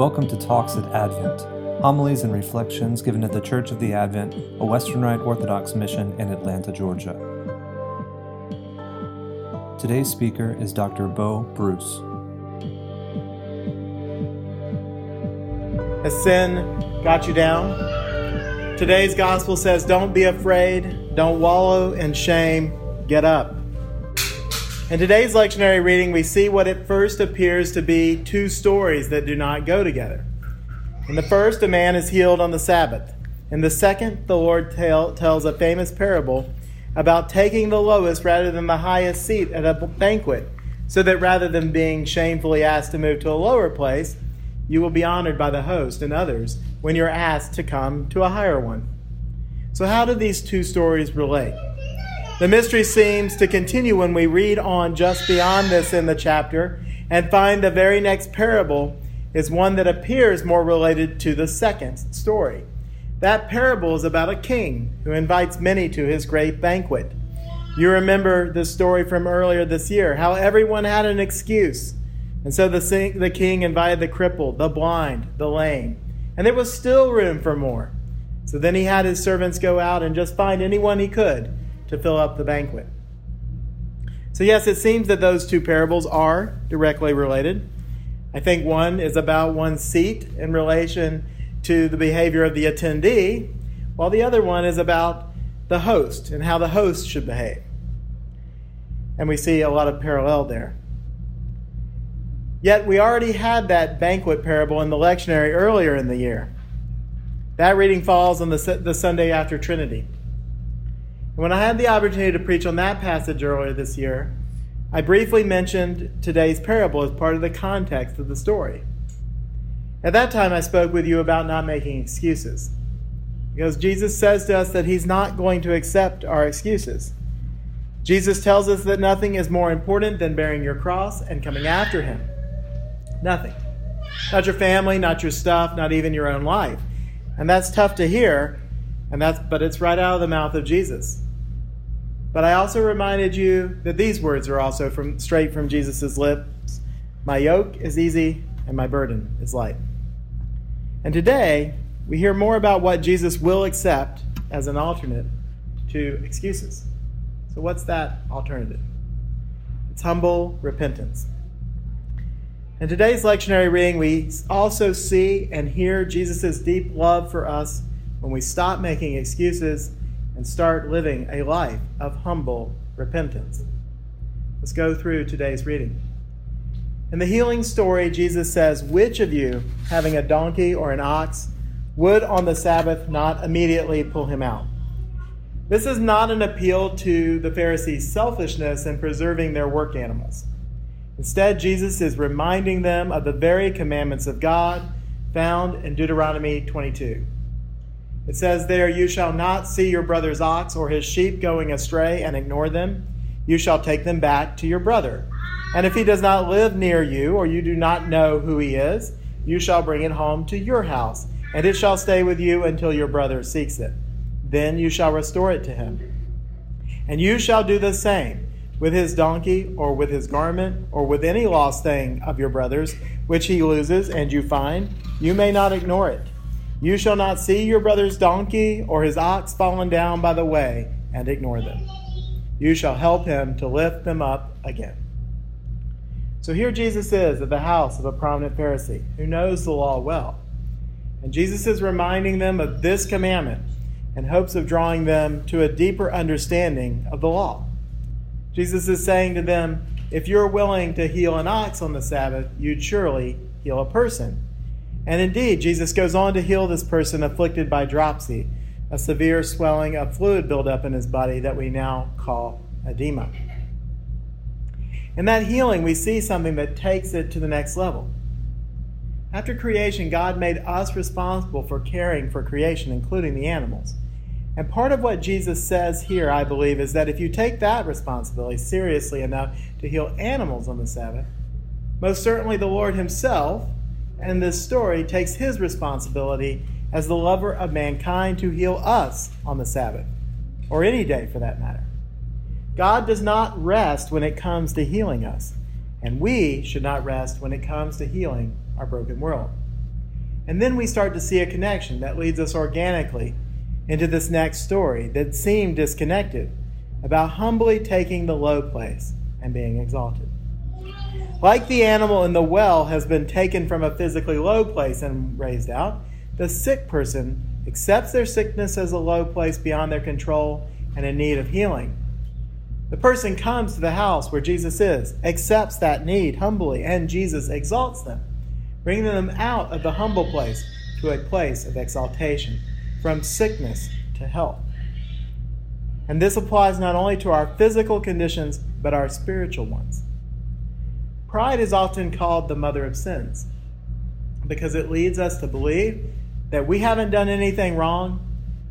Welcome to Talks at Advent, homilies and reflections given at the Church of the Advent, a Western Rite Orthodox mission in Atlanta, Georgia. Today's speaker is Dr. Bo Bruce. Has sin got you down? Today's gospel says, Don't be afraid, don't wallow in shame, get up. In today's lectionary reading, we see what at first appears to be two stories that do not go together. In the first, a man is healed on the Sabbath. In the second, the Lord tell, tells a famous parable about taking the lowest rather than the highest seat at a banquet, so that rather than being shamefully asked to move to a lower place, you will be honored by the host and others when you're asked to come to a higher one. So, how do these two stories relate? The mystery seems to continue when we read on just beyond this in the chapter and find the very next parable is one that appears more related to the second story. That parable is about a king who invites many to his great banquet. You remember the story from earlier this year, how everyone had an excuse. And so the, the king invited the crippled, the blind, the lame, and there was still room for more. So then he had his servants go out and just find anyone he could to fill up the banquet. So, yes, it seems that those two parables are directly related. I think one is about one's seat in relation to the behavior of the attendee, while the other one is about the host and how the host should behave. And we see a lot of parallel there. Yet we already had that banquet parable in the lectionary earlier in the year. That reading falls on the, the Sunday after Trinity. When I had the opportunity to preach on that passage earlier this year, I briefly mentioned today's parable as part of the context of the story. At that time, I spoke with you about not making excuses. Because Jesus says to us that he's not going to accept our excuses. Jesus tells us that nothing is more important than bearing your cross and coming after him. Nothing. Not your family, not your stuff, not even your own life. And that's tough to hear, and that's but it's right out of the mouth of Jesus. But I also reminded you that these words are also from straight from Jesus' lips. My yoke is easy and my burden is light. And today, we hear more about what Jesus will accept as an alternate to excuses. So, what's that alternative? It's humble repentance. In today's lectionary reading, we also see and hear Jesus' deep love for us when we stop making excuses and start living a life of humble repentance. Let's go through today's reading. In the healing story, Jesus says, Which of you, having a donkey or an ox, would on the Sabbath not immediately pull him out? This is not an appeal to the Pharisees' selfishness in preserving their work animals. Instead, Jesus is reminding them of the very commandments of God found in Deuteronomy 22. It says there, You shall not see your brother's ox or his sheep going astray and ignore them. You shall take them back to your brother. And if he does not live near you, or you do not know who he is, you shall bring it home to your house, and it shall stay with you until your brother seeks it. Then you shall restore it to him. And you shall do the same with his donkey, or with his garment, or with any lost thing of your brother's, which he loses and you find. You may not ignore it. You shall not see your brother's donkey or his ox fallen down by the way and ignore them. You shall help him to lift them up again. So here Jesus is at the house of a prominent Pharisee who knows the law well. And Jesus is reminding them of this commandment in hopes of drawing them to a deeper understanding of the law. Jesus is saying to them, if you're willing to heal an ox on the Sabbath, you'd surely heal a person. And indeed, Jesus goes on to heal this person afflicted by dropsy, a severe swelling of fluid buildup in his body that we now call edema. In that healing, we see something that takes it to the next level. After creation, God made us responsible for caring for creation, including the animals. And part of what Jesus says here, I believe, is that if you take that responsibility seriously enough to heal animals on the Sabbath, most certainly the Lord Himself and this story takes his responsibility as the lover of mankind to heal us on the Sabbath, or any day for that matter. God does not rest when it comes to healing us, and we should not rest when it comes to healing our broken world. And then we start to see a connection that leads us organically into this next story that seemed disconnected about humbly taking the low place and being exalted. Like the animal in the well has been taken from a physically low place and raised out, the sick person accepts their sickness as a low place beyond their control and in need of healing. The person comes to the house where Jesus is, accepts that need humbly, and Jesus exalts them, bringing them out of the humble place to a place of exaltation, from sickness to health. And this applies not only to our physical conditions, but our spiritual ones. Pride is often called the mother of sins because it leads us to believe that we haven't done anything wrong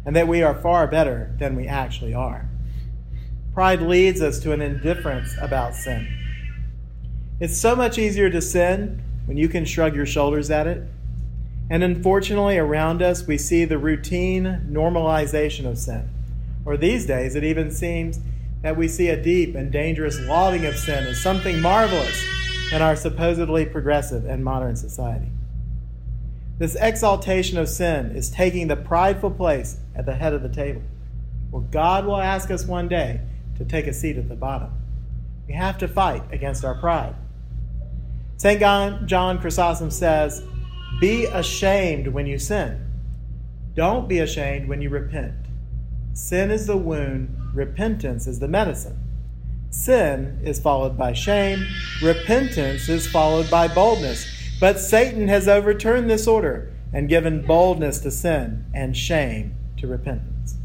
and that we are far better than we actually are. Pride leads us to an indifference about sin. It's so much easier to sin when you can shrug your shoulders at it. And unfortunately, around us, we see the routine normalization of sin. Or these days, it even seems that we see a deep and dangerous lauding of sin as something marvelous in our supposedly progressive and modern society. This exaltation of sin is taking the prideful place at the head of the table. Well, God will ask us one day to take a seat at the bottom. We have to fight against our pride. St. John Chrysostom says, Be ashamed when you sin. Don't be ashamed when you repent. Sin is the wound, repentance is the medicine. Sin is followed by shame, repentance is followed by boldness. But Satan has overturned this order and given boldness to sin and shame to repentance.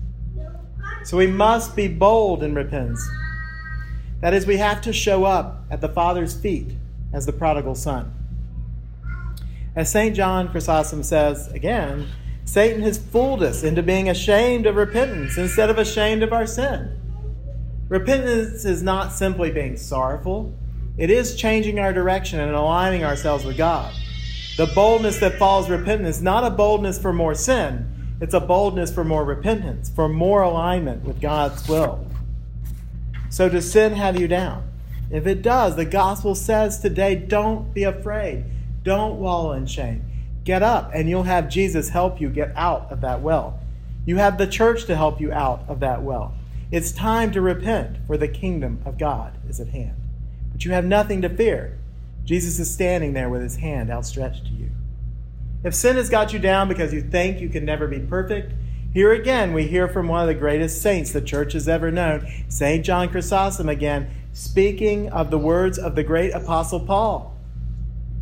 So we must be bold in repentance. That is, we have to show up at the Father's feet as the prodigal son. As St. John Chrysostom says again, Satan has fooled us into being ashamed of repentance instead of ashamed of our sin. Repentance is not simply being sorrowful, it is changing our direction and aligning ourselves with God. The boldness that follows repentance is not a boldness for more sin, it's a boldness for more repentance, for more alignment with God's will. So, does sin have you down? If it does, the gospel says today don't be afraid, don't wallow in shame. Get up, and you'll have Jesus help you get out of that well. You have the church to help you out of that well. It's time to repent, for the kingdom of God is at hand. But you have nothing to fear. Jesus is standing there with his hand outstretched to you. If sin has got you down because you think you can never be perfect, here again we hear from one of the greatest saints the church has ever known, St. John Chrysostom again, speaking of the words of the great apostle Paul.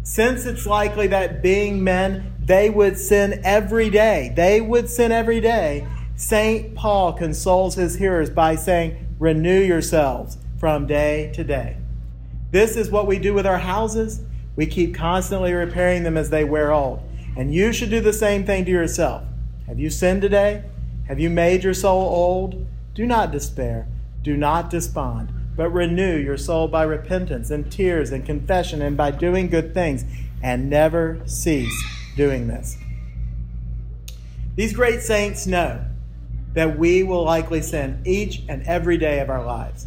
Since it's likely that being men, they would sin every day, they would sin every day, St. Paul consoles his hearers by saying, Renew yourselves from day to day. This is what we do with our houses. We keep constantly repairing them as they wear old. And you should do the same thing to yourself. Have you sinned today? Have you made your soul old? Do not despair. Do not despond, but renew your soul by repentance and tears and confession and by doing good things, and never cease doing this. These great saints know that we will likely sin each and every day of our lives.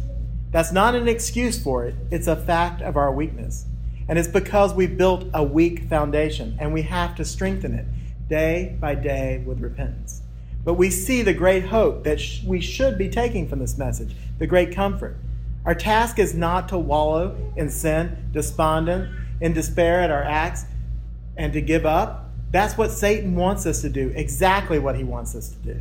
That's not an excuse for it, it's a fact of our weakness. And it's because we built a weak foundation and we have to strengthen it day by day with repentance. But we see the great hope that sh- we should be taking from this message, the great comfort. Our task is not to wallow in sin, despondent, in despair at our acts, and to give up. That's what Satan wants us to do, exactly what he wants us to do.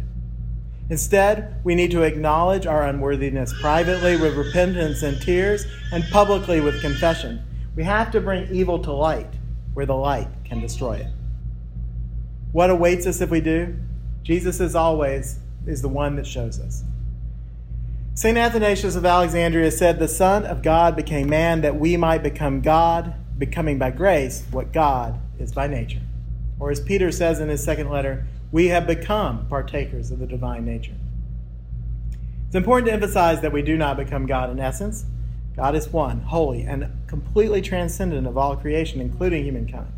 Instead, we need to acknowledge our unworthiness privately with repentance and tears, and publicly with confession. We have to bring evil to light where the light can destroy it. What awaits us if we do? Jesus, as always, is the one that shows us. St. Athanasius of Alexandria said, The Son of God became man that we might become God, becoming by grace what God is by nature. Or as Peter says in his second letter, we have become partakers of the divine nature. It's important to emphasize that we do not become God in essence. God is one, holy, and completely transcendent of all creation, including humankind.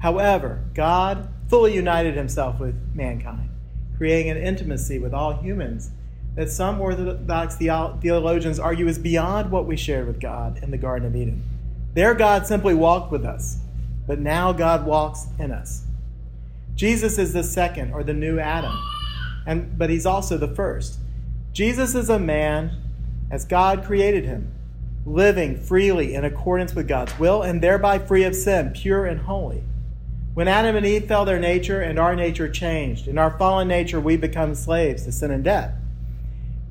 However, God fully united himself with mankind, creating an intimacy with all humans that some Orthodox theologians argue is beyond what we shared with God in the Garden of Eden. There, God simply walked with us, but now God walks in us. Jesus is the second or the new Adam, and, but he's also the first. Jesus is a man as God created him, living freely in accordance with God's will and thereby free of sin, pure and holy. When Adam and Eve fell, their nature and our nature changed. In our fallen nature, we become slaves to sin and death.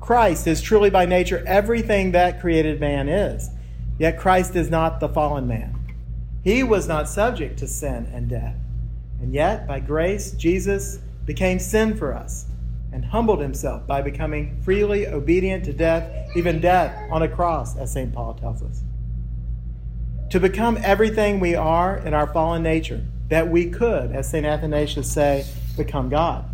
Christ is truly by nature everything that created man is. Yet Christ is not the fallen man. He was not subject to sin and death. And yet, by grace, Jesus became sin for us and humbled himself by becoming freely obedient to death, even death on a cross, as St. Paul tells us. To become everything we are in our fallen nature, that we could, as St. Athanasius say, become God.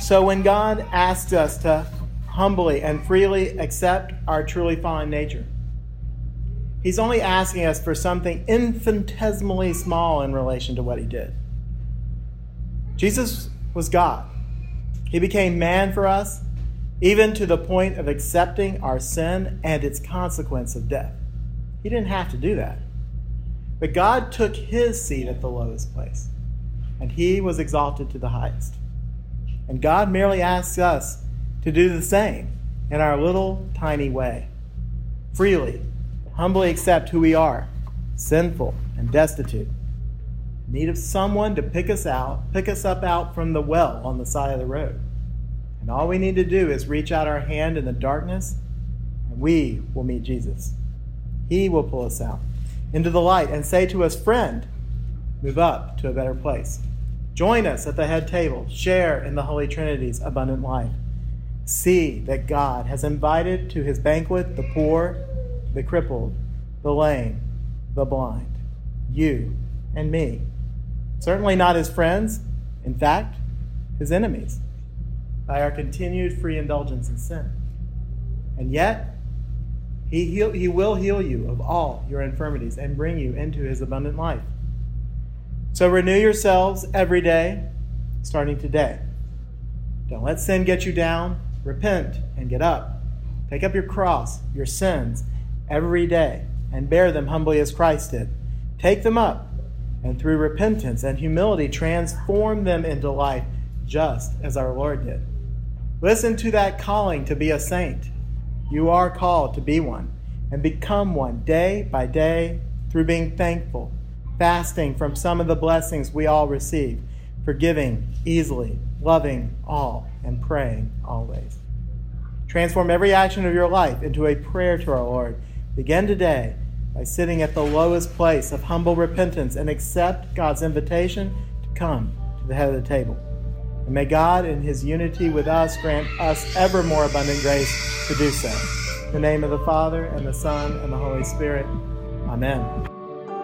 So when God asks us to humbly and freely accept our truly fallen nature, He's only asking us for something infinitesimally small in relation to what He did. Jesus was God. He became man for us, even to the point of accepting our sin and its consequence of death. He didn't have to do that. But God took his seat at the lowest place, and he was exalted to the highest. And God merely asks us to do the same in our little tiny way, freely, humbly accept who we are, sinful and destitute, in need of someone to pick us out, pick us up out from the well on the side of the road. And all we need to do is reach out our hand in the darkness, and we will meet Jesus. He will pull us out into the light and say to us, Friend, move up to a better place. Join us at the head table. Share in the Holy Trinity's abundant life. See that God has invited to his banquet the poor, the crippled, the lame, the blind, you and me. Certainly not his friends, in fact, his enemies, by our continued free indulgence in sin. And yet, he, heal, he will heal you of all your infirmities and bring you into his abundant life. So renew yourselves every day, starting today. Don't let sin get you down. Repent and get up. Take up your cross, your sins, every day, and bear them humbly as Christ did. Take them up, and through repentance and humility, transform them into life just as our Lord did. Listen to that calling to be a saint you are called to be one and become one day by day through being thankful, fasting from some of the blessings we all receive, forgiving easily, loving all, and praying always. Transform every action of your life into a prayer to our Lord. Begin today by sitting at the lowest place of humble repentance and accept God's invitation to come to the head of the table. And may God, in his unity with us, grant us ever more abundant grace to do so. In the name of the Father, and the Son, and the Holy Spirit. Amen.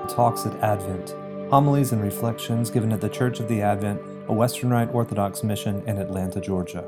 Talks at Advent. Homilies and reflections given at the Church of the Advent, a Western Rite Orthodox mission in Atlanta, Georgia.